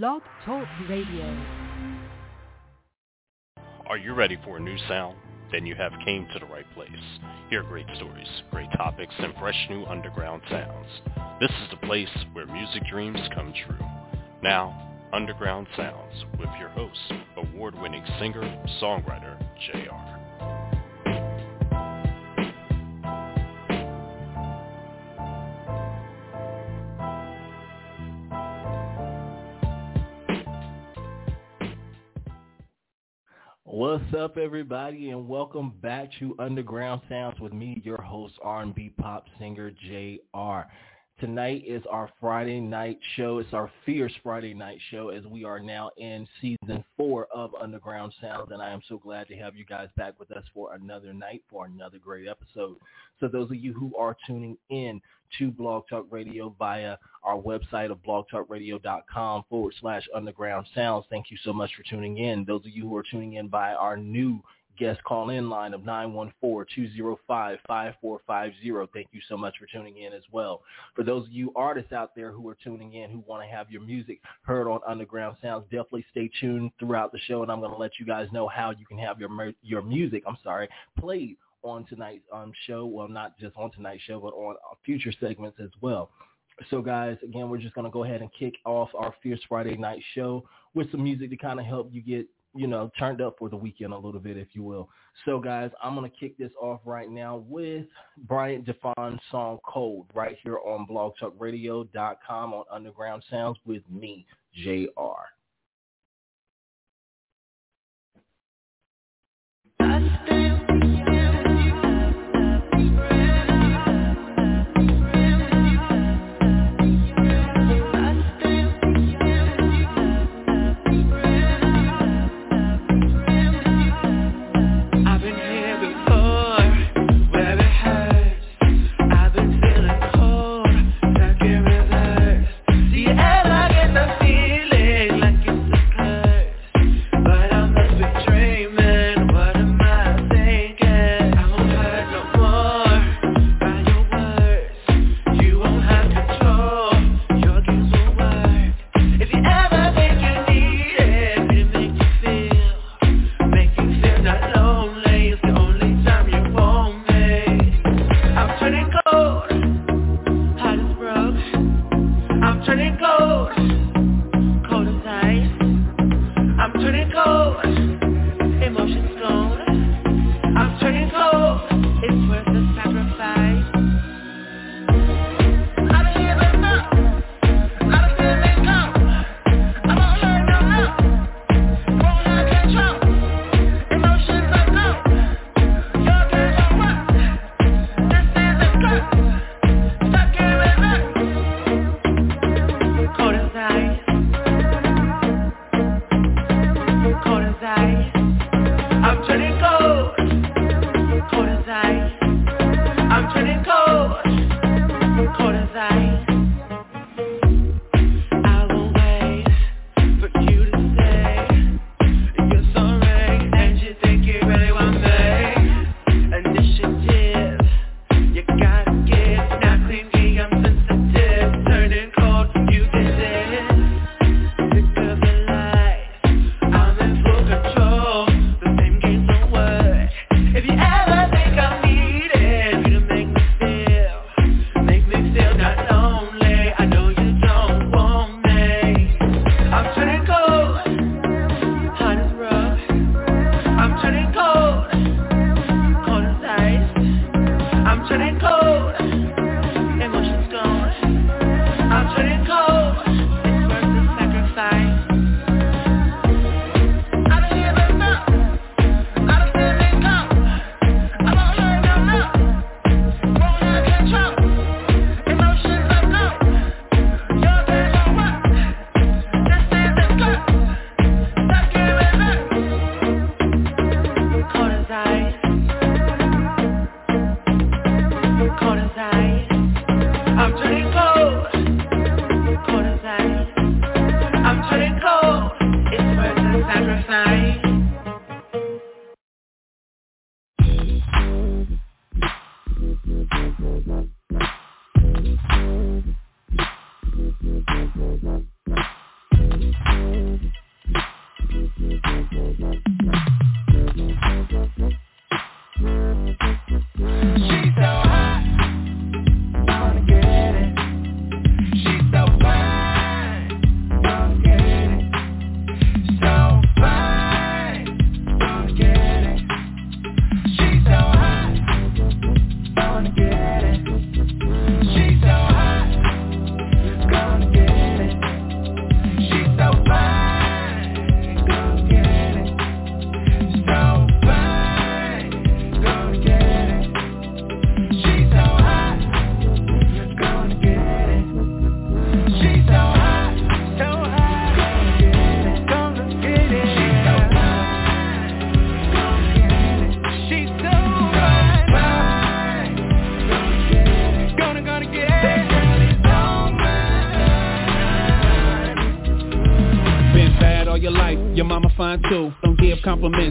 Blog Talk Radio. Are you ready for a new sound? Then you have came to the right place. Hear great stories, great topics, and fresh new underground sounds. This is the place where music dreams come true. Now, Underground Soundz with your host, award-winning singer, songwriter, Jay'e R. What's up, everybody, and welcome back to Underground Soundz with me, your host, R&B pop singer Jay'e R. Tonight is our Friday night show. It's our Fierce Friday night show as we are now in season four of Underground Soundz, and I am so glad to have you guys back with us for another night, for another great episode. So those of you who are tuning in to Blog Talk Radio via our website of blogtalkradio.com forward slash underground sounds, thank you so much for tuning in. Those of you who are tuning in by our new guest call-in line of 914-205-5450. Thank you so much for tuning in as well. For those of you artists out there who are tuning in who want to have your music heard on Underground Soundz, definitely stay tuned throughout the show, and I'm going to let you guys know how you can have your your music, I'm sorry, played on tonight's um, show. Well, not just on tonight's show, but on uh, future segments as well. So guys, again, we're just going to go ahead and kick off our Fierce Friday night show with some music to kind of help you get you know, turned up for the weekend a little bit, if you will. So, guys, I'm going to kick this off right now with Bryant Defon's song Cold right here on blogtalkradio.com on Underground Soundz with me, Jay'e R. I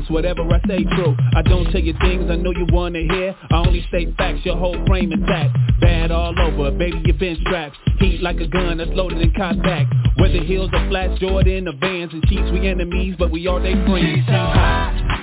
whatever I say true. I don't tell you things I know you wanna hear. I only state facts, your whole frame intact. Bad all over, baby, you've been strapped. Heat like a gun that's loaded and caught back. Whether heels or flats, Jordan or Vans and cheeks, we enemies, but we all they friends. She's so hot.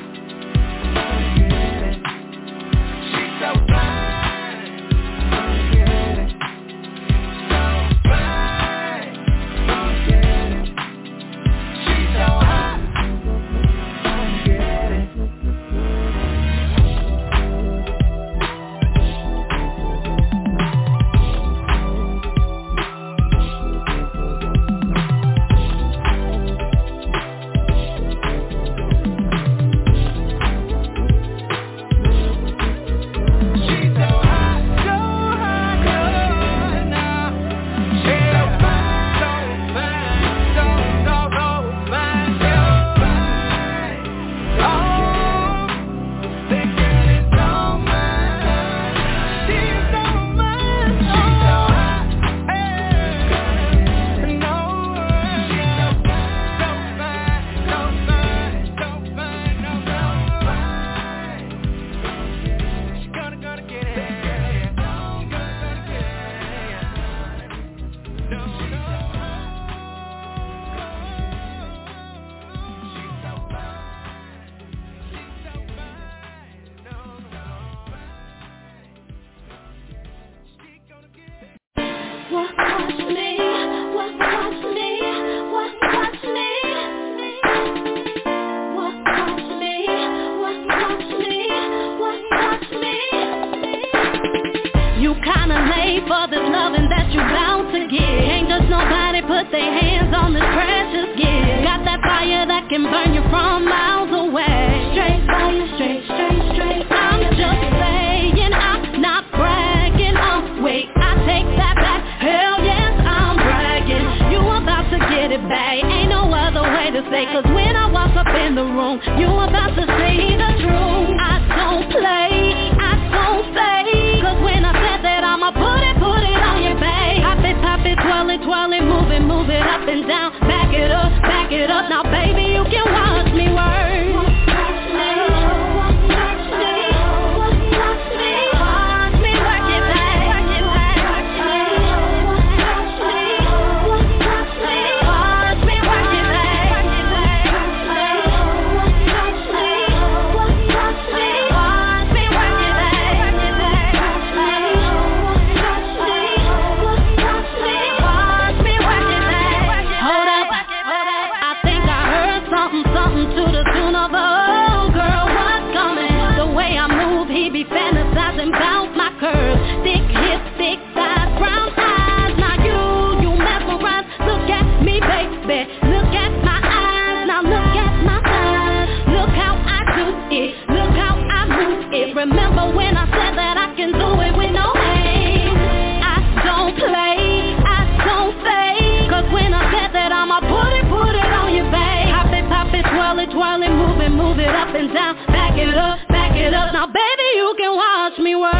Never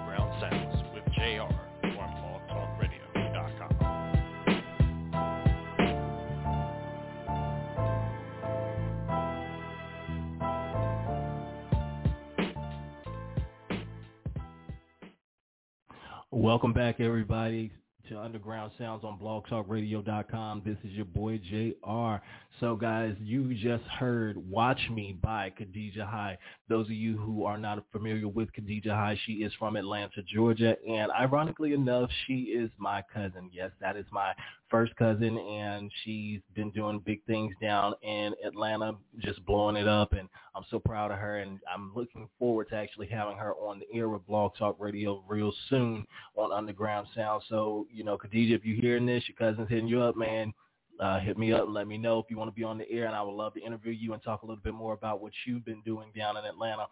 Underground Soundz with Jay'e R on blogtalkradio.com. Welcome back, everybody, to Underground Soundz on blogtalkradio.com. This is your boy Jay'e R. So, guys, you just heard Watch Me by Khadija High. Those of you who are not familiar with Khadija High, she is from Atlanta, Georgia. And ironically enough, she is my cousin. Yes, that is my first cousin. And she's been doing big things down in Atlanta, just blowing it up. And I'm so proud of her. And I'm looking forward to actually having her on the air with Blog Talk Radio real soon on Underground Sound. So, you know, Khadija, if you're hearing this, your cousin's hitting you up, man. Uh, hit me up and let me know if you want to be on the air, and I would love to interview you and talk a little bit more about what you've been doing down in Atlanta,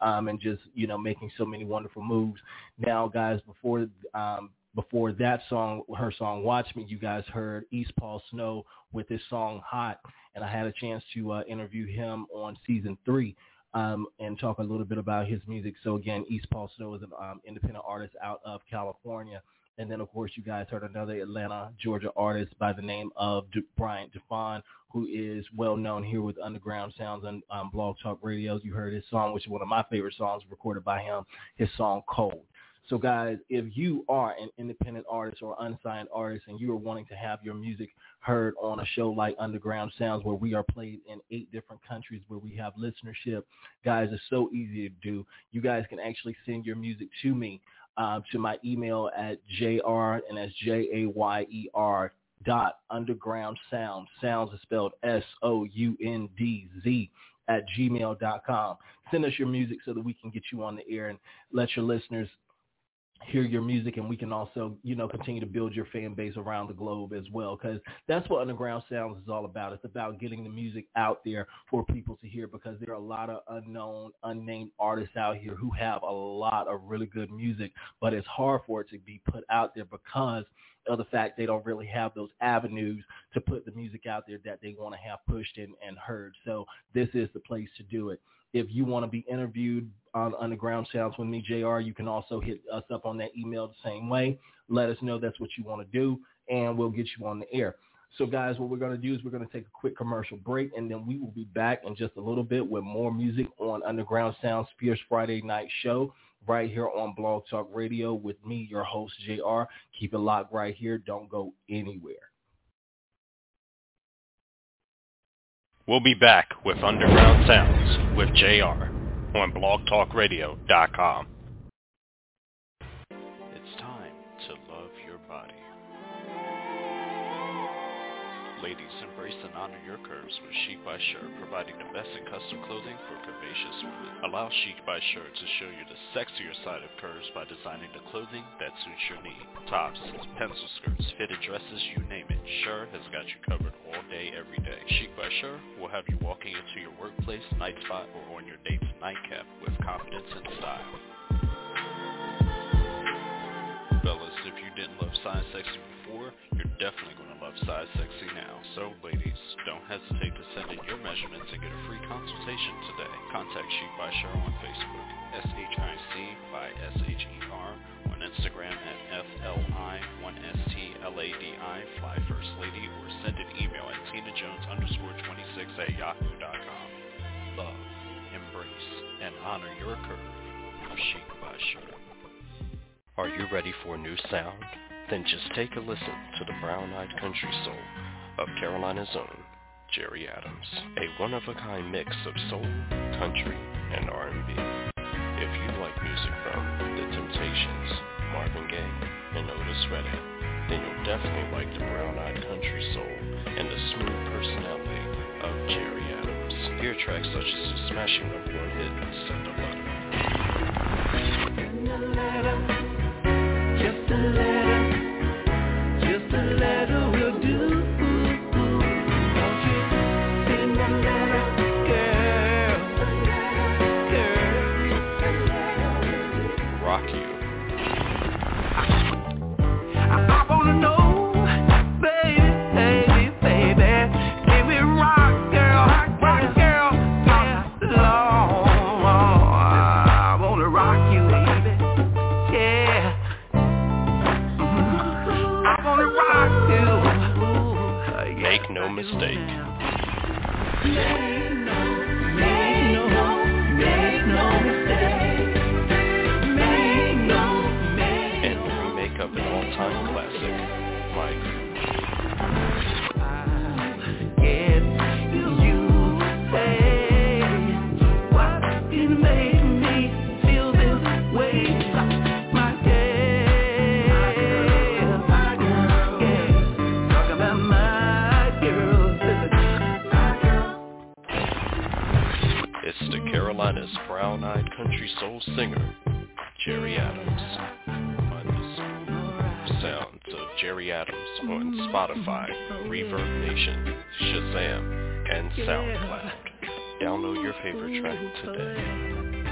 um, and just you know making so many wonderful moves. Now, guys, before um, before that song, her song "Watch Me," you guys heard East Paw Snow with his song "Hot," and I had a chance to uh, interview him on season three. Um, and talk a little bit about his music. So again, East Paw Snow is an um, independent artist out of California. And then, of course, you guys heard another Atlanta, Georgia artist by the name of De- Bryant DeFon, who is well known here with Underground Soundz and um, Blog Talk Radios. You heard his song, which is one of my favorite songs recorded by him, his song Cold. So, guys, if you are an independent artist or unsigned artist and you are wanting to have your music heard on a show like Underground Soundz where we are played in eight different countries where we have listenership, guys, it's so easy to do. You guys can actually send your music to me uh, to my email at jr and that's j a y e r dot underground sound. Sounds is spelled S O U N D Z at gmail dot com. Send us your music so that we can get you on the air and let your listeners hear your music and we can also, you know, continue to build your fan base around the globe as well because that's what Underground Soundz is all about. It's about getting the music out there for people to hear because there are a lot of unknown, unnamed artists out here who have a lot of really good music, but it's hard for it to be put out there because of the fact they don't really have those avenues to put the music out there that they want to have pushed and, and heard. So this is the place to do it. If you want to be interviewed on Underground Soundz with me, Jay'e R, you can also hit us up on that email the same way. Let us know that's what you want to do, and we'll get you on the air. So, guys, what we're going to do is we're going to take a quick commercial break, and then we will be back in just a little bit with more music on Underground Soundz Fierce Friday Night Show right here on Blog Talk Radio with me, your host, Jay'e R. Keep it locked right here. Don't go anywhere. We'll be back with Underground Soundz with Jay'e R on blogtalkradio.com. Ladies, embrace and honor your curves with Chic by Shirt, providing the best in custom clothing for curvaceous women. Allow Chic by Shirt to show you the sexier side of curves by designing the clothing that suits your need. Tops, pencil skirts, fitted dresses, you name it. Sure has got you covered all day, every day. Chic by Sure will have you walking into your workplace, night spot, or on your date's nightcap with confidence and style. Fellas, if you didn't love size sexy before, definitely going to love size sexy now. So ladies, don't hesitate to send in your measurements and get a free consultation today. Contact Shic by Sher on Facebook, S-H-I-C by S-H-E-R, on Instagram at F-L-I-1-S-T-L-A-D-I, Fly First Lady, or send an email at tinajones underscore 26 at yahoo.com. Love, embrace, and honor your curve. Shic by Sher. Are you ready for a new sound? Then just take a listen to the brown-eyed country soul of Carolina's own Jerry Adams, a one-of-a-kind mix of soul, country, and R&B. If you like music from The Temptations, Marvin Gaye, and Otis Redding, then you'll definitely like the brown-eyed country soul and the smooth personality of Jerry Adams. Hear tracks such as the smashing number one hit, Send a Letter. Just a letter, It's the Carolinas' brown-eyed country soul singer, Jerry Adams. Find the sounds of Jerry Adams on Spotify, Reverb Nation, Shazam, and SoundCloud. Download your favorite track today.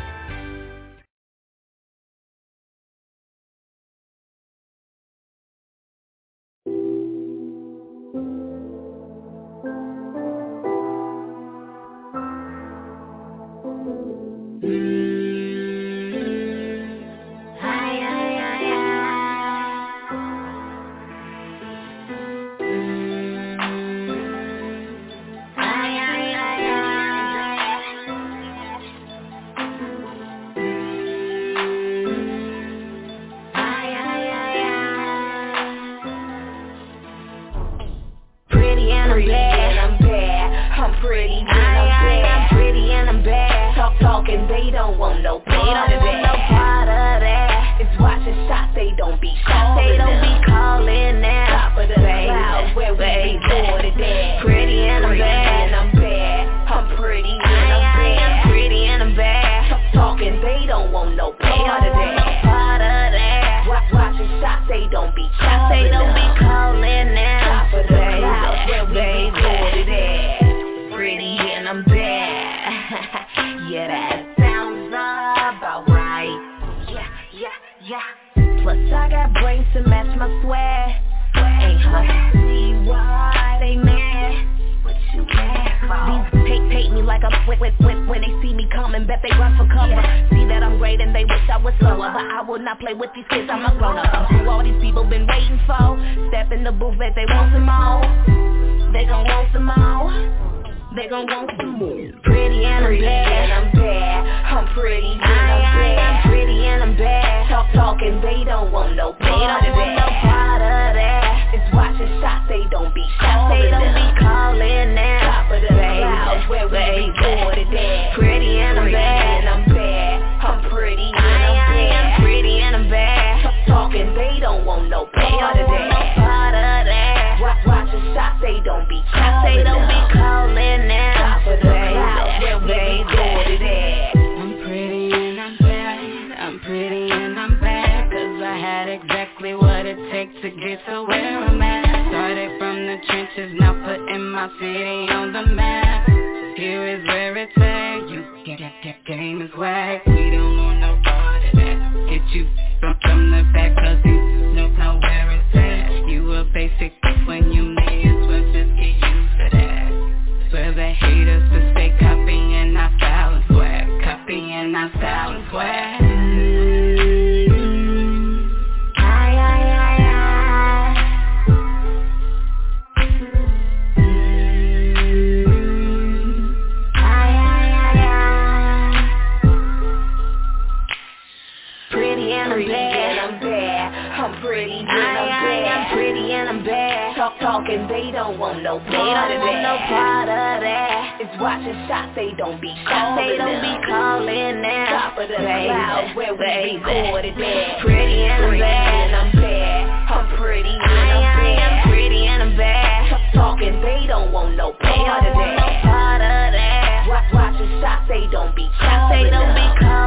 In the booth, bet they want some more. They gon' want some more. They gon' want some more. Pretty and I'm bad. I'm bad. I'm pretty and I'm bad. I'm pretty and I'm bad. Talk talking, they don't want no part of that. No part of that. It's watching shots, they don't be calling. They don't be calling now. Top of the clouds where we be boarded at. Pretty and I'm bad. I'm bad. I'm pretty and I'm bad. I'm pretty and I'm bad. Talk talking, they don't want no part of that. No part of that. Watching shots, don't be calling. They don't be calling now. Top of the clouds where we be boarded at. I'm pretty and I'm bad. I'm pretty and I'm bad. Cause I had exactly what it takes to get to where I'm at. Started from the trenches, now putting my city on the map. Here is where it's at. You get, get game is whack. We don't want no part of that. Get you from, from the back cause you don't want no part of that. No part of that. It's watching shots, they don't be calling. They don't be calling now. Top of the clouds where we be boarded at. Pretty and I'm bad, I'm bad. I'm pretty and I'm bad. I'm pretty and I'm bad. Talking, they don't want no part of that. No part of that. Watch, watching shots, they don't be calling. They don't be calling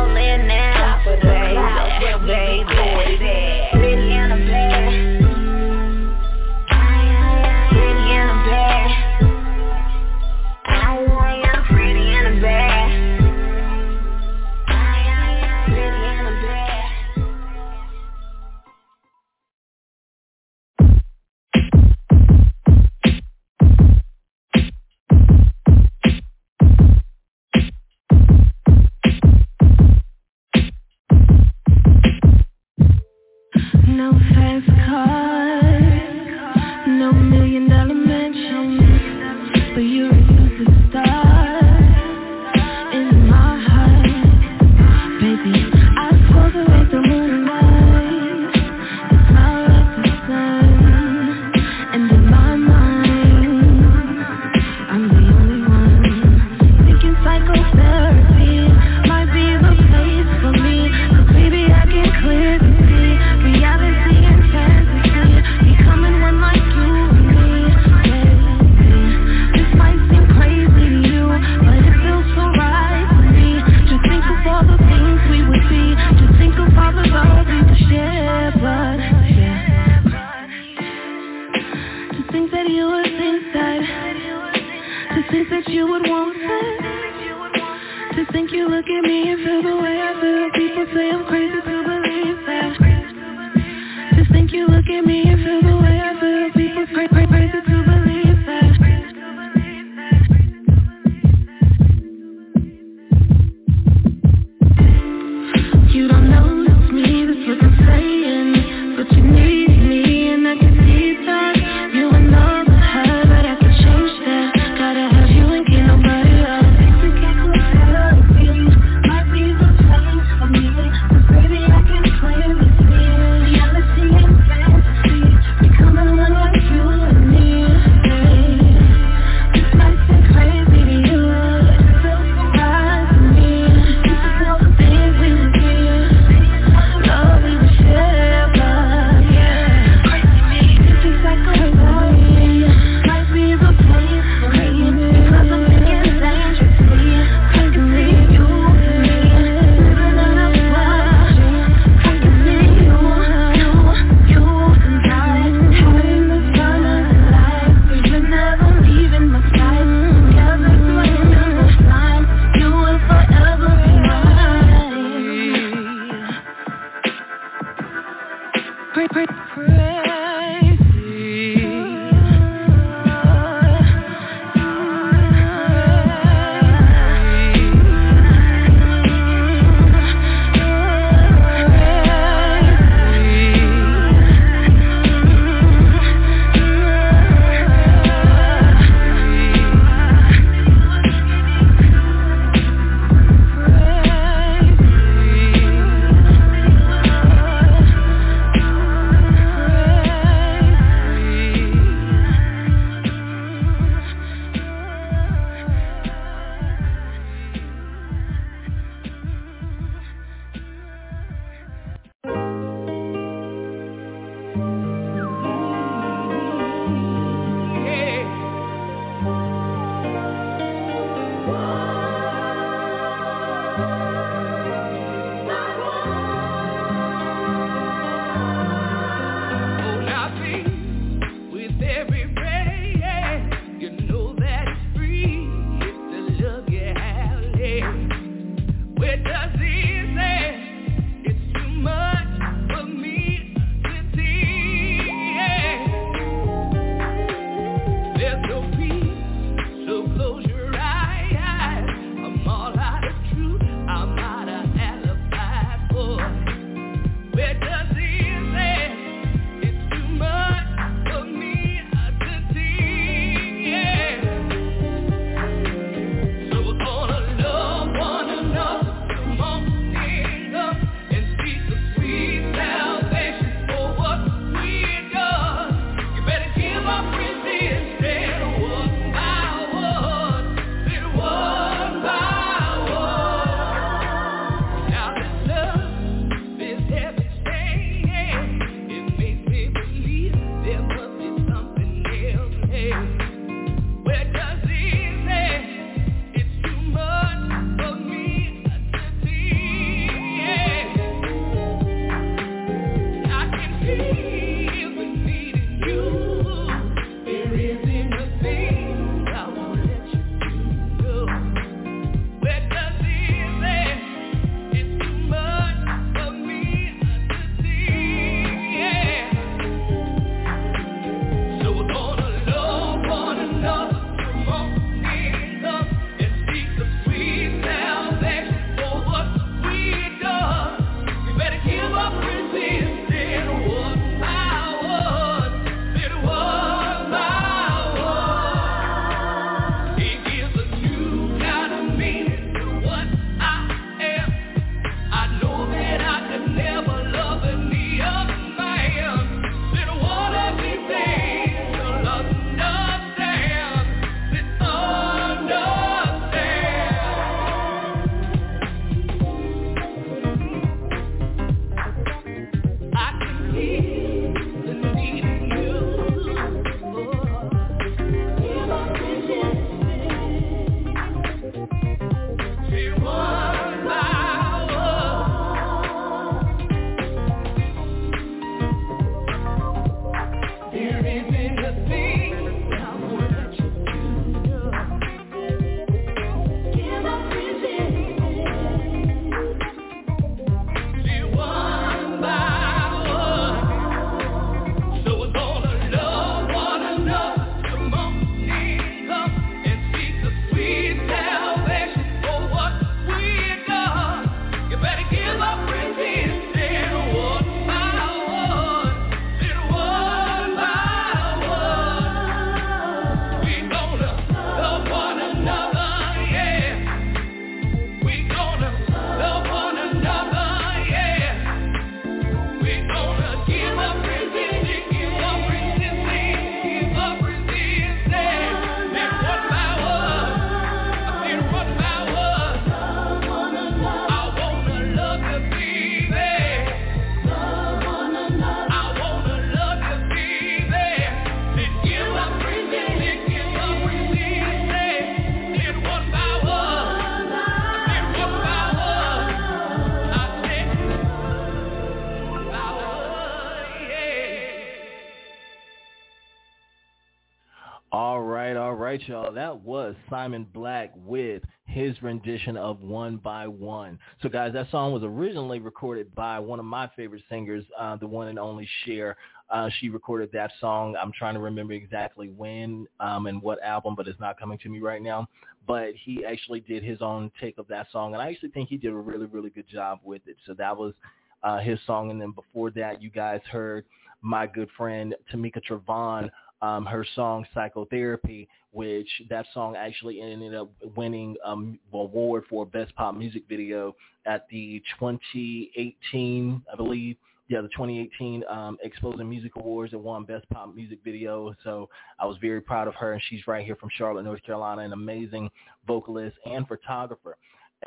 right, y'all. That was Simon Black with his rendition of One by One. So, guys, that song was originally recorded by one of my favorite singers, uh, the one and only Cher. Uh, she recorded that song. I'm trying to remember exactly when um, and what album, but it's not coming to me right now. But he actually did his own take of that song, and I actually think he did a really, really good job with it. So that was uh, his song. And then before that, you guys heard my good friend Tamika Trevon um, her song Psychotherapy, which that song actually ended up winning um, award for Best Pop Music Video at the 2018, I believe, yeah, the 2018 um, Exposing Music Awards and won Best Pop Music Video. So I was very proud of her, and she's right here from Charlotte, North Carolina, an amazing vocalist and photographer.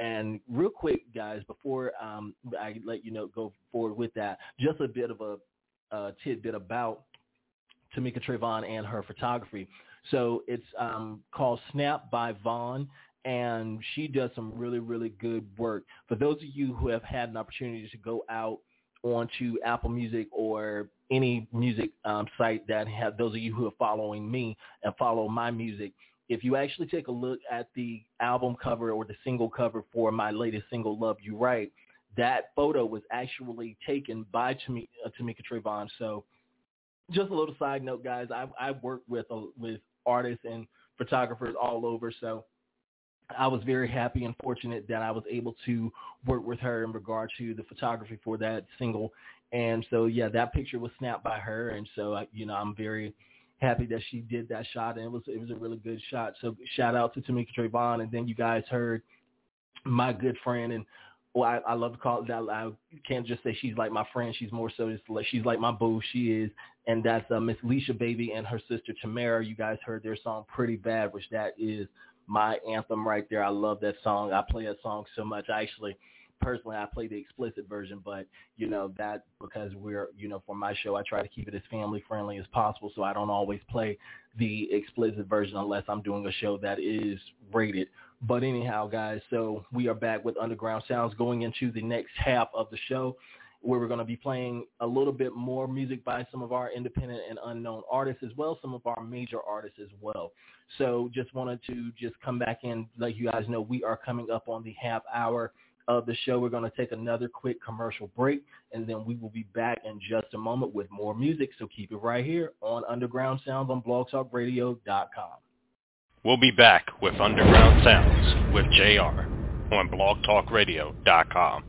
And real quick, guys, before um, I let you know go forward with that, just a bit of a uh, tidbit about Tamika Trayvon and her photography. So it's um, called Snap by Vaughn, and she does some really, really good work. For those of you who have had an opportunity to go out onto Apple Music or any music um, site that have those of you who are following me and follow my music, if you actually take a look at the album cover or the single cover for my latest single, Love You Right, that photo was actually taken by Tamika, uh, Tamika Trayvon. So just a little side note, guys. I I work with uh, with artists and photographers all over, so I was very happy and fortunate that I was able to work with her in regard to the photography for that single. And so, yeah, that picture was snapped by her, and so I, you know I'm very happy that she did that shot, and it was it was a really good shot. So shout out to Tamika Trayvon, and then you guys heard my good friend and well, I, I love to call it that. I can't just say she's like my friend. She's more so just like she's like my boo. She is, and that's uh, Miss LeeshaBaby and her sister Tamara. You guys heard their song "Pretty Bad," which that is my anthem right there. I love that song. I play that song so much. I actually, personally, I play the explicit version, but you know that because we're you know for my show, I try to keep it as family friendly as possible. So I don't always play the explicit version unless I'm doing a show that is rated but anyhow, guys, so we are back with Underground Soundz going into the next half of the show where we're going to be playing a little bit more music by some of our independent and unknown artists as well, some of our major artists as well. So just wanted to just come back and let you guys know we are coming up on the half hour of the show. We're going to take another quick commercial break, and then we will be back in just a moment with more music. So keep it right here on Underground Soundz on blogtalkradio.com. We'll be back with Underground Soundz with Jay'e R on blogtalkradio.com.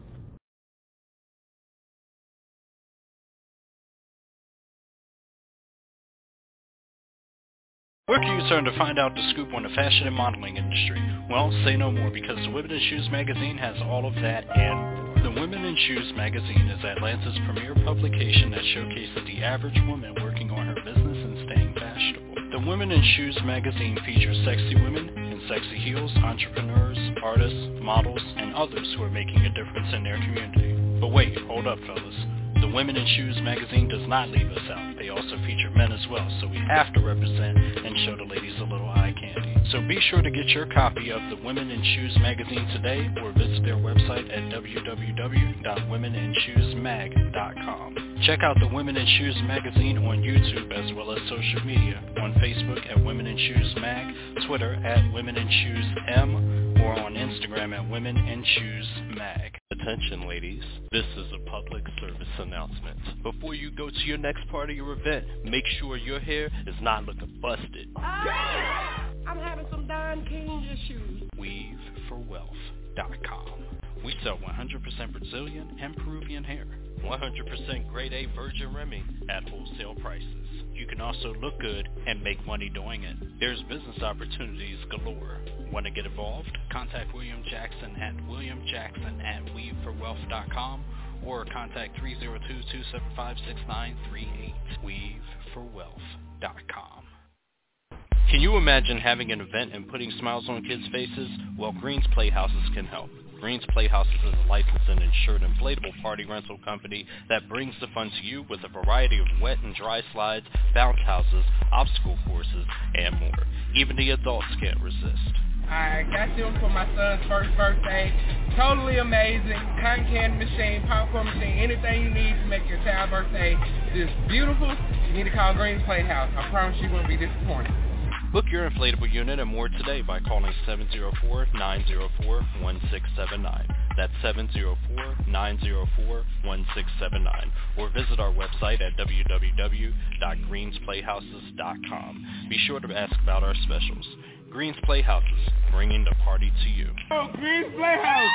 Where can you turn to find out the scoop on the fashion and modeling industry? Well, say no more because the Women in Shoes magazine has all of that and more. The Women in Shoes magazine is Atlanta's premier publication that showcases the average woman working on her business Women in Shoes magazine features sexy women in sexy heels, entrepreneurs, artists, models, and others who are making a difference in their community. But wait, hold up fellas. The Women in Shoes magazine does not leave us out. They also feature men as well, so we have to represent and show the ladies a little eye candy. So be sure to get your copy of the Women in Shoes magazine today or visit their website at www.womeninshoesmag.com. Check out the Women in Shoes magazine on YouTube as well as social media on Facebook at Women in Shoes Mag, Twitter at Women in Shoes M, or on Instagram at Women in Shoes Mag. Attention ladies, this is a public service announcement. Before you go to your next party or event, make sure your hair is not looking busted. Ah, I'm having some Don King issues. WeaveForWealth.com. We sell 100% Brazilian and Peruvian hair. 100% grade A virgin Remy at wholesale prices. You can also look good and make money doing it. There's business opportunities galore. Want to get involved? Contact William Jackson at williamjackson at weaveforwealth.com or contact 302-275-6938. Weaveforwealth.com. Can you imagine having an event and putting smiles on kids' faces? Well, Green's Playhouses can help. Green's Playhouses is a licensed and insured inflatable party rental company that brings the fun to you with a variety of wet and dry slides, bounce houses, obstacle courses, and more. Even the adults can't resist. I got them for my son's first birthday. Totally amazing. Cotton candy machine, popcorn machine, anything you need to make your child's birthday just beautiful. You need to call Green's Playhouse. I promise you won't be disappointed. Book your inflatable unit and more today by calling 704-904-1679. That's 704-904-1679. Or visit our website at www.greensplayhouses.com. Be sure to ask about our specials. Greens Playhouses, bringing the party to you. Oh, Greens Playhouse.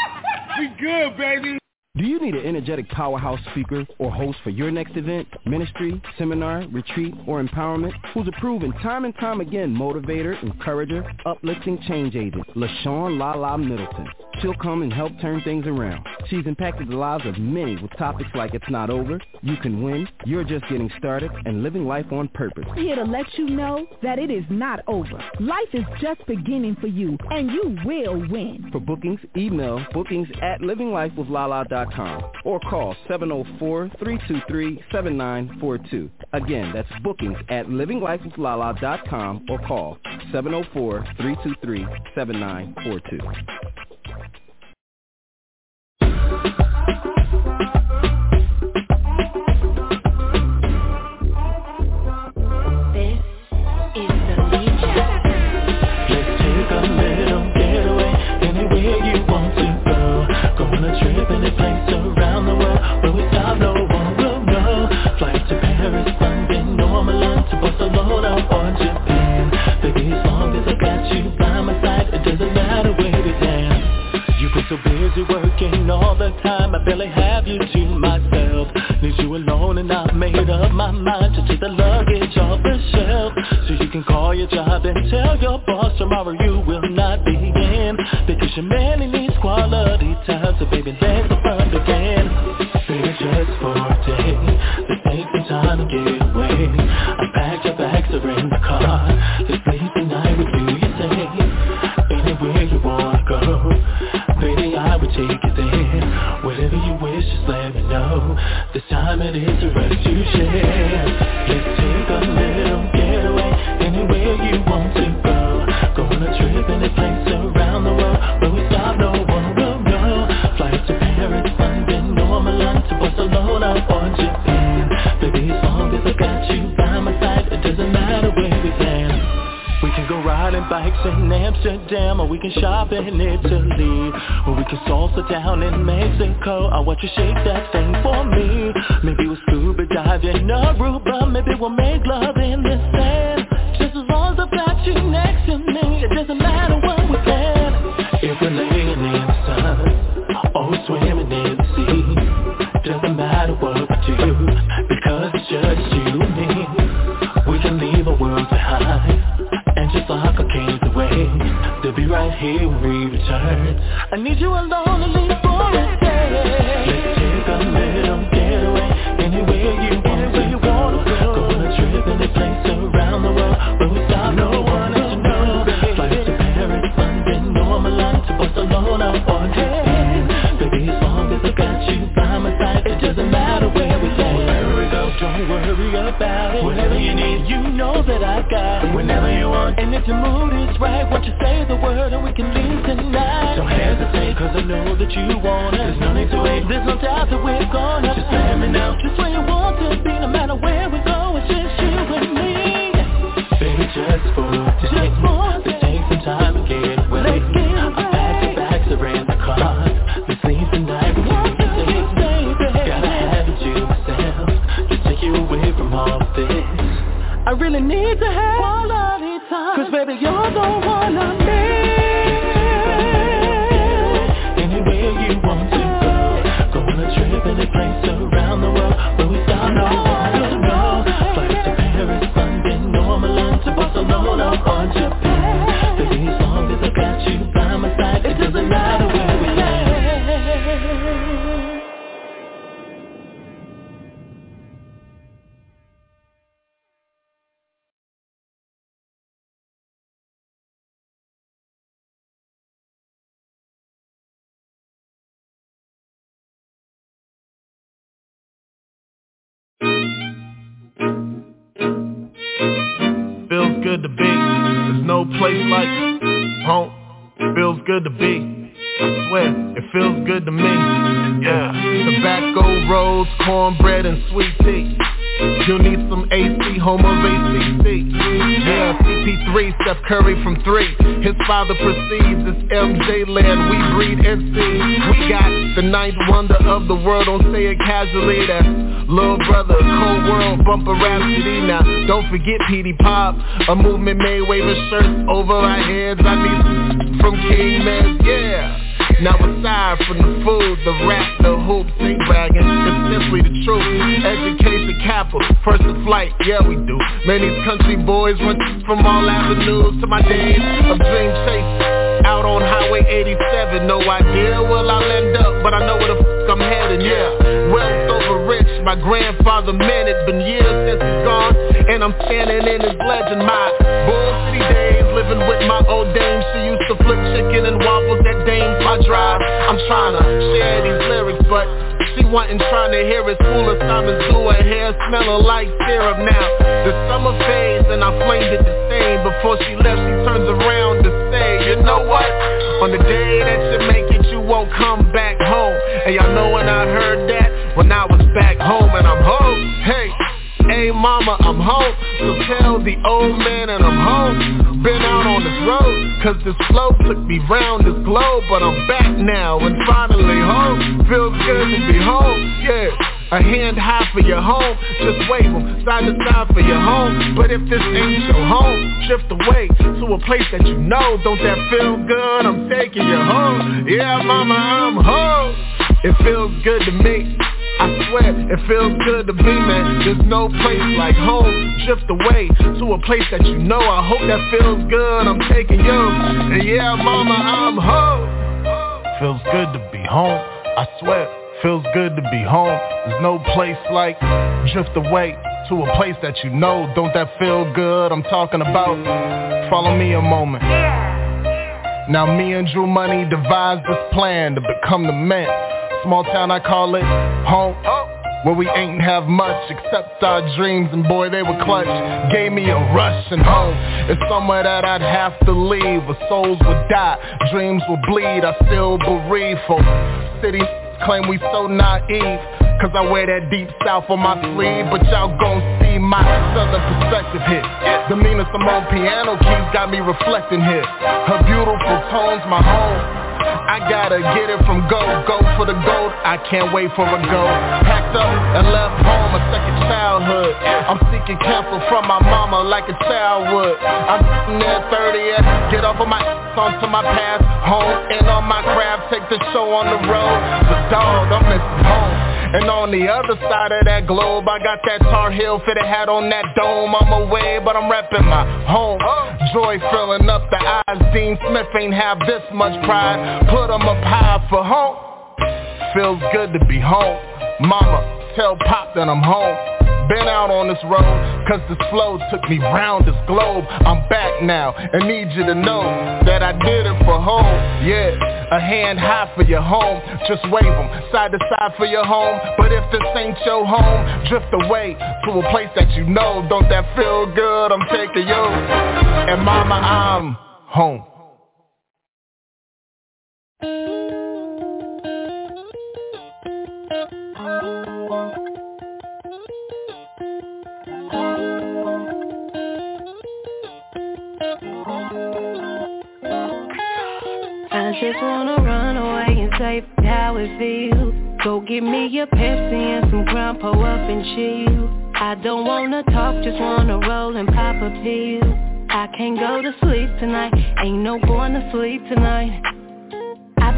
We good, baby. Do you need an energetic powerhouse speaker or host for your next event, ministry, seminar, retreat, or empowerment? Who's a proven time and time again motivator, encourager, uplifting change agent, LaShawn Lala Middleton. She'll come and help turn things around. She's impacted the lives of many with topics like It's Not Over, You Can Win, You're Just Getting Started, and Living Life on Purpose. Here to let you know that it is not over. Life is just beginning for you, and you will win. For bookings, email bookings at livinglifewithlala.com or call 704-323-7942. Again, that's bookings at livinglifewithlala.com or call 704-323-7942. A trip around the world we stop, no one will know. Flight to Paris, London, or Milan to Barcelona or Japan. Baby, as long as I got you by my side, it doesn't matter where we dance. You've been so busy working all the time, I barely have you to myself. Need you alone and I've made up my mind to take the luggage off the shelf. So you can call your job and tell your boss tomorrow you will not be in. Because your man needs quality time, so baby let the fun begin. Baby just for a day, take some time to get away. I packed your bags are in the car, let's sleep tonight with you, you say. Anywhere you wanna go, baby I would take you there. Whatever you wish, just let me know. This time it can go riding bikes in Amsterdam Or we can shop in Italy Or we can salsa down in Mexico. I want you to shake that thing for me. Maybe we'll scuba dive in Aruba. Maybe we'll make love in the sand Just as long as I've got you next to me It doesn't matter They'll be right here when we return. I need you alone at least for a day. Let's take a little getaway. Anywhere you to, you wanna go. Go on a trip any place around the world Where we stop, no one has to know. Flights to Paris, London, or Milan To Barcelona or Japan Baby, as long as I got you by my side It doesn't matter we go, don't worry about it Whatever you need, you know that I got. It Whenever you want, and if your mood is right Won't you say the word and we can leave tonight? Don't hesitate, cause I know that you want it. There's no need to wait, there's no doubt that we're gonna Just let me know, just where you want to be No matter where we go, it's just you and me. Baby, just for today Let's Need to have. quality good to be. There's no place like home. It Feels good to be. I swear, it feels good to me. Yeah. Tobacco rolls, cornbread, and sweet tea. You'll need some AC, home of ACC. Yeah, CP3, Steph Curry from three. His father proceeds, it's MJ land, we breed MC. We got the ninth wonder of the world, don't say it casually. That's little Brother, Cold World, Bumper Rapsody. Now, don't forget Petey Pablo, a movement made waving shirts over our heads. I need from King Man, yeah. Now aside from the food, the rap, the hoops, ain't bragging It's simply the truth. Education capital, first flight, yeah we do. Man, these country boys went from all avenues to my days of dream chase Out on Highway 87, no idea where I'll end up But I know where the f*** I'm heading, yeah. Wealth over rich, my grandfather man It's been years since he's gone And I'm standing in his legend. My Bull City days, living with my old dame to flip chicken and waffles that dame my drive. I'm trying to share these lyrics but she wasn't trying to hear it. School assignments do her hair smelling like syrup. Now The summer fades and I flamed it the same. Before she left she turns around to say You know what? On the day that you make it you won't come back home. And y'all know when I heard that When I was back home and I'm home. Hey Hey mama, I'm home So tell the old man and I'm home Been out on this road Cause this flow took me round this globe But I'm back now and finally home Feels good to be home, yeah a hand high for your home, just wave them side to side for your home. But if this ain't your home, drift away to a place that you know. Don't that feel good? I'm taking you home. Yeah, mama, I'm home. It feels good to me. I swear, it feels good to be, man. There's no place like home. Drift away to a place that you know. I hope that feels good, I'm taking you And yeah, mama, I'm home. Feels good to be home, I swear Feels good to be home. There's no place like Drift away to a place that you know. Don't that feel good, I'm talking about Follow me a moment. Now me and Drew Money devised this plan to become the man. Small town, I call it home. Where we ain't have much except our dreams and boy they were clutch. Gave me a rush and home It's somewhere that I'd have to leave. Where souls would die, dreams would bleed I still bereave for city claim we so naive Cause I wear that deep south on my sleeve. But y'all gon' see my southern perspective hit The Nina Simone piano keys got me reflecting here. Her beautiful tones, my home I gotta get it from go, go for the gold. I can't wait for a go. Packed up and left home a second childhood. I'm seeking counsel from my mama like a child would. I'm near 30 get off of my onto my past Home and on my craft, take the show on the road. The dog, I'm missing home and on the other side of that globe, I got that Tar Heel fitted hat on that dome. I'm away, but I'm repping my home. Joy filling up the eyes. Dean Smith ain't have this much pride. Put 'em up high for home. Feels good to be home. Mama, tell Pop that I'm home. Been out on this road, cause this flow took me round this globe. I'm back now, and need you to know that I did it for home. Yeah, a hand high for your home. Just wave 'em side to side for your home. But if this ain't your home, drift away to a place that you know. Don't that feel good? I'm taking you. And mama, I'm home. Just it feels Go get me a Pepsi and some Crown, pull up and chill. I don't wanna talk, just wanna roll and pop a pill. I can't go to sleep tonight, ain't no going to sleep tonight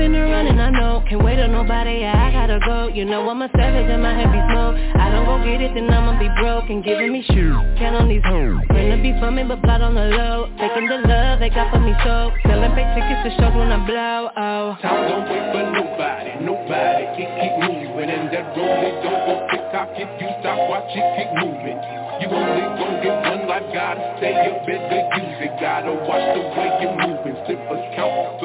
Been running, I know, can't wait on nobody, yeah, I gotta go. You know I'm a savage and my head be smoke I don't go get it, then I'ma be broke and giving me shoes, Count on these hoes, gonna be for me but plot on the low. Taking the love they got for me so. Selling fake tickets to shows when I blow, oh. Time don't wait for nobody, nobody Keep, keep moving. And that rolling don't go tick tock If you stop, watch it keep moving. You only gon' get one life, gotta stay you better use it Gotta watch the way you're moving. Slippers count,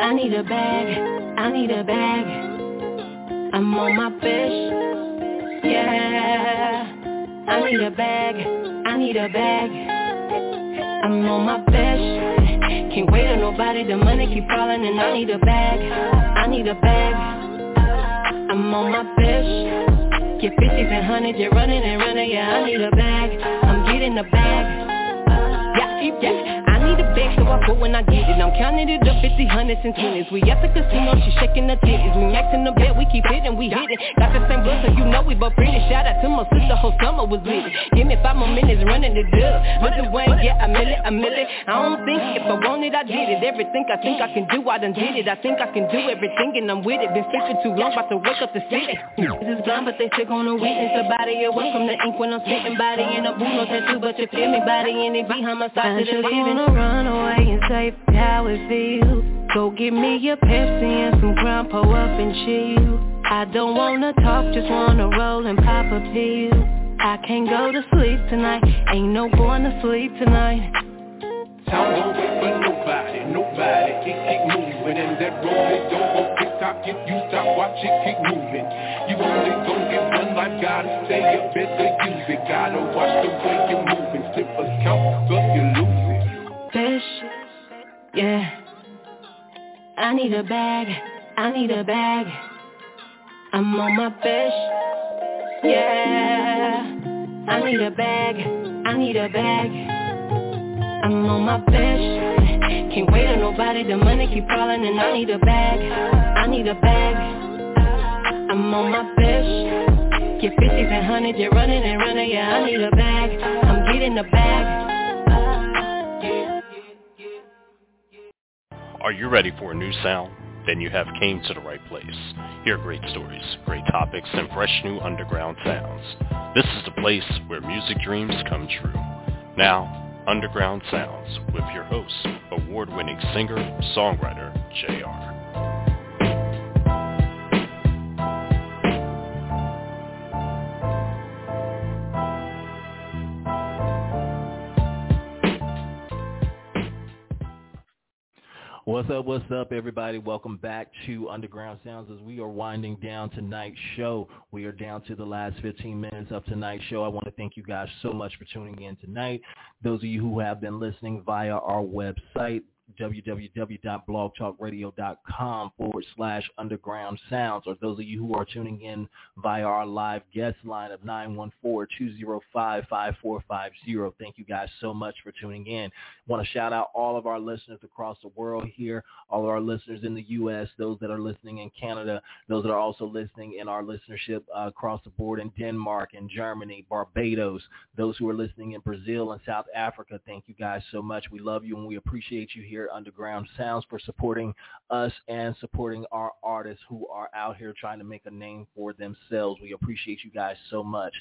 I need a bag, I need a bag. I'm on my fish, yeah. I need a bag, I need a bag. I'm on my fish Can't wait on nobody, the money keep falling and I need a bag. I need a bag. I'm on my best. Get 50s and 100s, you're running and running, yeah, I need a bag. I'm getting the bag. Yeah, keep yeah need a bag, so I go when I get it. I'm counting it up, 50, hundreds, and twenties. We at the casino, she shaking the titties. We maxing the bet, we keep hitting, we hit it. Got the same blood, so you know we both pretty. Shout out to my sister, whole summer was lit. Give me five more minutes running the dub. Lil Wayne, yeah, I mill it, I mill it. I don't think if I want it, I did it. Everything I think I can do, I done did it. I think I can do everything, and I'm with it. Been sleeping too long, about to wake up the city. This is gone, but they still gonna witness the body of work from the ink when I'm spitting body in a boot, no tattoo, but you feel me, body in it, be homicide to the living run away and say how it feels Go get me a Pepsi and some pour up and chill. I don't wanna talk, just wanna roll and pop a pill. I can't go to sleep tonight, ain't no going to sleep tonight. Time don't for nobody, nobody Keep, keep moving. And that road don't go tick tock If you stop, watch it keep moving. You only gon' get one life, gotta stay up, better use it Gotta watch the way you're moving, slip a count up, you lose yeah. I need a bag, I need a bag. I'm on my fish, yeah. I need a bag, I need a bag. I'm on my fish Can't wait on nobody, the money keep falling and I need a bag. I need a bag. I'm on my fish Get 50s and 100s, you're running and running, yeah I need a bag. I'm getting a bag Are you ready for a new sound? Then you have came to the right place. Hear great stories, great topics, and fresh new underground sounds. This is the place where music dreams come true. Now, Underground Soundz with your host, award-winning singer, songwriter, Jay'e R. What's up, what's up, everybody? Welcome back to Underground Soundz as we are winding down tonight's show. We are down to the last 15 minutes of tonight's show. I want to thank you guys so much for tuning in tonight. Those of you who have been listening via our website, www.blogtalkradio.com forward slash underground sounds. Or those of you who are tuning in via our live guest line of 914-205-5450 thank you guys so much for tuning in. Want to shout out all of our listeners across the world here all of our listeners in the U.S. those that are listening in Canada those that are also listening in our listenership uh, across the board in Denmark and Germany Barbados those who are listening in Brazil and South Africa. Thank you guys so much. We love you and we appreciate you here here Underground Soundz for supporting us and supporting our artists who are out here trying to make a name for themselves. We appreciate you guys so much.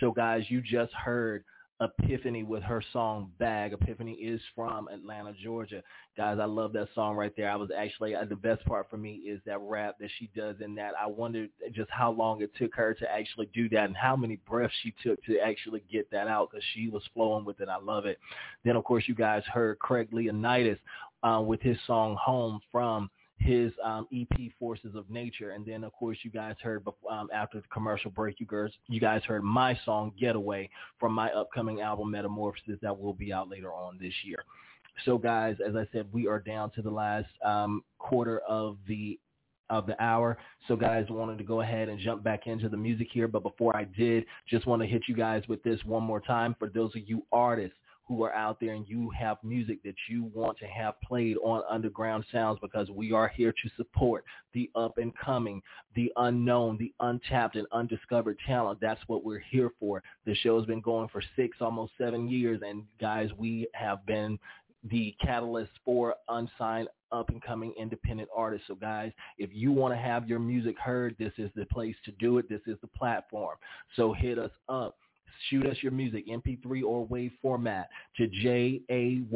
So guys, you just heard Epiphany with her song Bag. Epiphany is from Atlanta, Georgia. Guys, I love that song right there. I was actually, uh, the best part for me is that rap that she does in that. I wondered just how long it took her to actually do that and how many breaths she took to actually get that out because she was flowing with it. I love it. Then, of course, you guys heard Craig Leonidas uh, with his song Home from his um, EP Forces of Nature, and then of course you guys heard um, after the commercial break, you guys you guys heard my song Getaway from my upcoming album Metamorphosis that will be out later on this year. So guys, as I said, we are down to the last um, quarter of the of the hour. So guys, wanted to go ahead and jump back into the music here, but before I did, just want to hit you guys with this one more time for those of you artists who are out there and you have music that you want to have played on Underground Soundz because we are here to support the up and coming, the unknown, the untapped and undiscovered talent. That's what we're here for. The show has been going for six, almost seven years. And guys, we have been the catalyst for unsigned up and coming independent artists. So guys, if you want to have your music heard, this is the place to do it. This is the platform. So hit us up shoot us your music, MP3 or WAV format to J-A-Y-E-R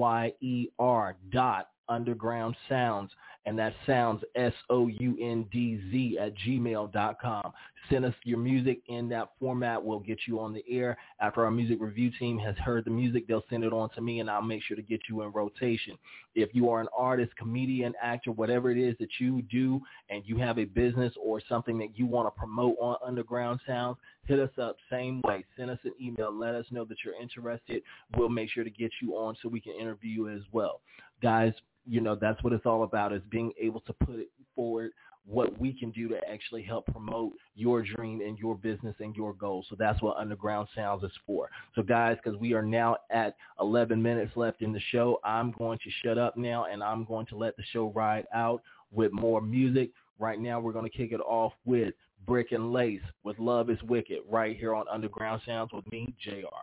dot underground sounds and that sounds S-O-U-N-D-Z at gmail.com. Send us your music in that format. We'll get you on the air. After our music review team has heard the music, they'll send it on to me and I'll make sure to get you in rotation. If you are an artist, comedian, actor, whatever it is that you do and you have a business or something that you want to promote on Underground Soundz, hit us up same way. Send us an email. Let us know that you're interested. We'll make sure to get you on so we can interview you as well. Guys, you know, that's what it's all about is being able to put forward what we can do to actually help promote your dream and your business and your goals. So that's what Underground Soundz is for. So guys, because we are now at 11 minutes left in the show, I'm going to shut up now and I'm going to let the show ride out with more music. Right now, we're going to kick it off with Brick and Lace with Love is Wicked right here on Underground Soundz with me, Jay'e R.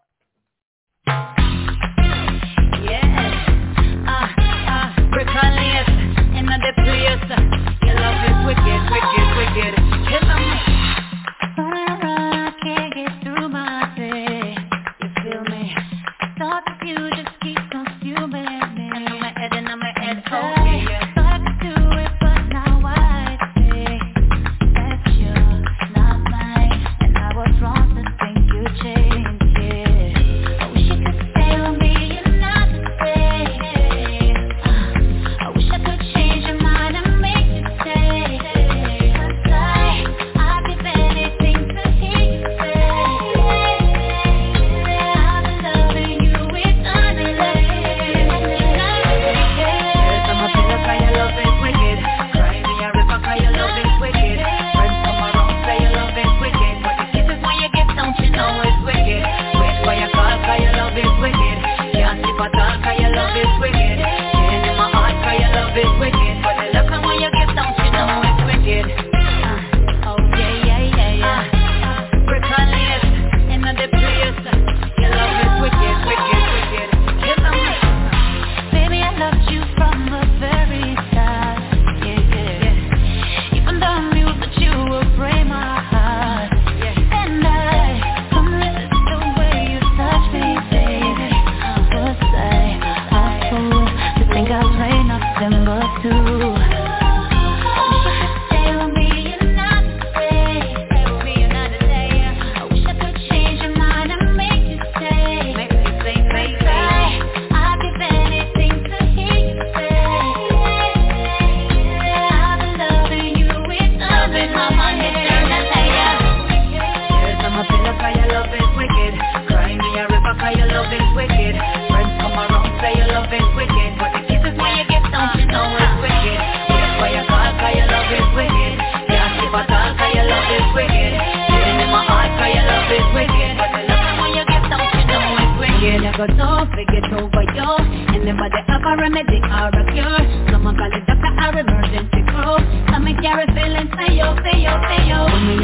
Yeah. Colliers in the Prius. Your love is wicked, wicked, wicked. Killing me.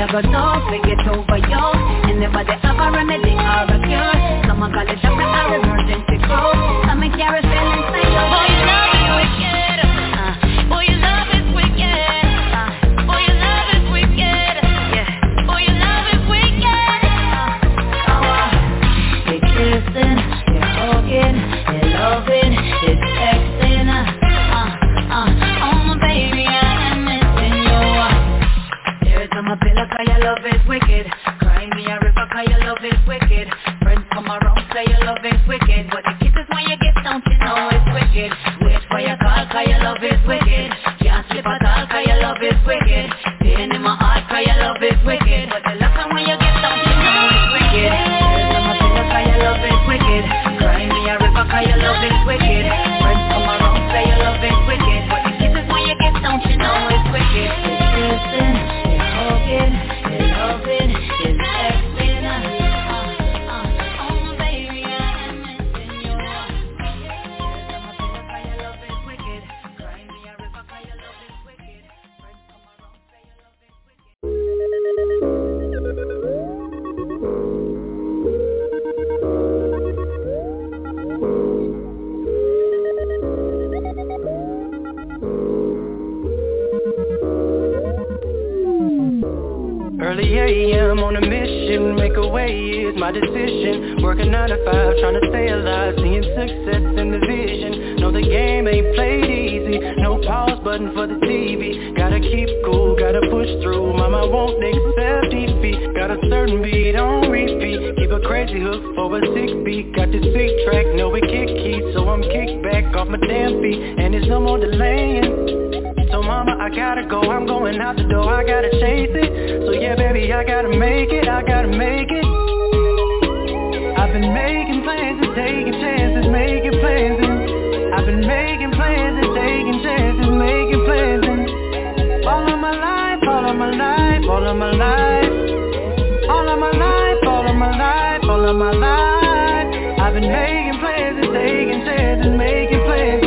never know, we get over you And never they have a remedy or a cure Someone call it up, our emergency code Come and feeling. for a sick beat Got this sick track, know it kick heat, So I'm kicked back off my damn feet And there's no more delaying. So mama, I gotta go I'm going out the door, I gotta chase it. So yeah, baby, I gotta make it I gotta make it. I've been making plans and taking chances Making plans and I've been making plans and taking chances Making plans and. All of my life, all of my life, all of my life. all of my life. I've been making plans and taking chances, making plans.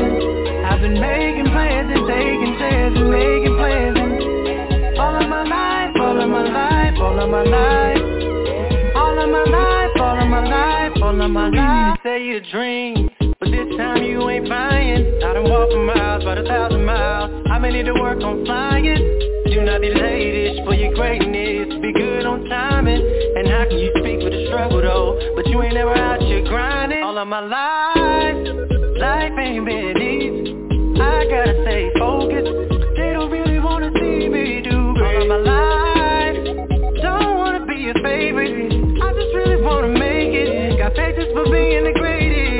I've been making plans and taking chances, making plans. All of my life, all of my life, all of my life. All of my life, all of my life, all of my life. You say you dream time you ain't flying I done walked for miles, about a thousand miles. I may need to work on flying? Do not be latest for your greatness. Be good on timing. And how can you speak with a struggle though? But you ain't never out here grinding. All of my life, life ain't been easy. I gotta stay focused. They don't really wanna see me do great. All of my life, don't wanna be a favorite. I just really wanna make it. Got pages for being the greatest.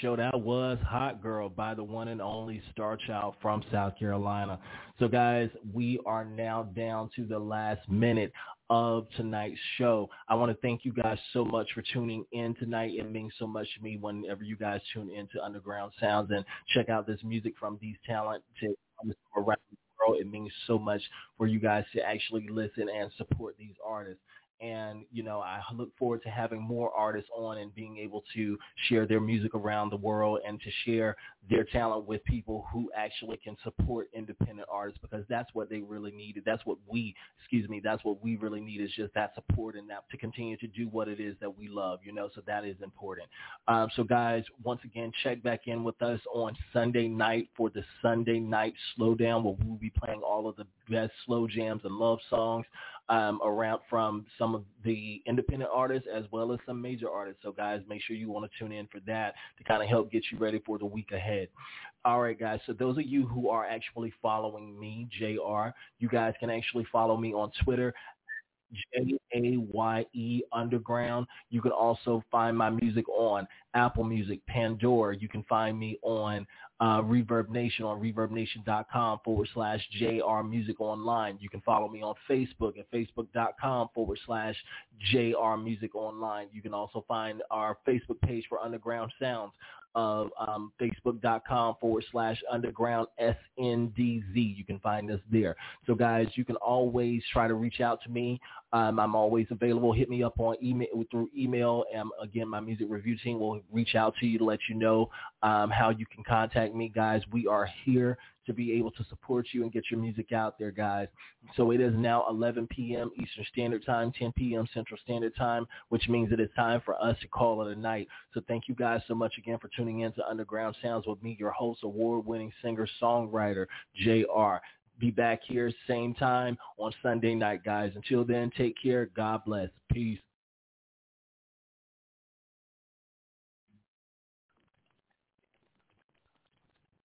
Show. That was Hot Girl by the one and only Star Child from South Carolina. So guys, we are now down to the last minute of tonight's show. I want to thank you guys so much for tuning in tonight. It means so much to me whenever you guys tune into Underground Soundz and check out this music from these talented around the world. It means so much for you guys to actually listen and support these artists and you know I look forward to having more artists on and being able to share their music around the world and to share their talent with people who actually can support independent artists because that's what they really needed. That's what we, excuse me, that's what we really need is just that support and that to continue to do what it is that we love, you know, so that is important. Um, so guys, once again, check back in with us on Sunday night for the Sunday night slowdown where we'll be playing all of the best slow jams and love songs um, around from some of the independent artists as well as some major artists. So guys, make sure you want to tune in for that to kind of help get you ready for the week ahead. All right, guys. So those of you who are actually following me, Jay'e R, you guys can actually follow me on Twitter J-A-Y-E Underground. You can also find my music on Apple Music, Pandora. You can find me on uh, Reverb Nation on reverbnation.com forward slash JR Music Online. You can follow me on Facebook at facebook.com forward slash JR Music Online. You can also find our Facebook page for Underground Soundz of um, facebook.com forward slash underground SNDZ. You can find us there. So guys, you can always try to reach out to me. Um, I'm always available. Hit me up on email through email. And again, my music review team will reach out to you to let you know um, how you can contact me, guys. We are here to be able to support you and get your music out there, guys. So it is now 11 p.m. Eastern Standard Time, 10 p.m. Central Standard Time, which means it is time for us to call it a night. So thank you guys so much again for tuning in to Underground Soundz with me, your host, award-winning singer-songwriter, Jay'e R. Be back here same time on Sunday night, guys. Until then, take care. God bless. Peace.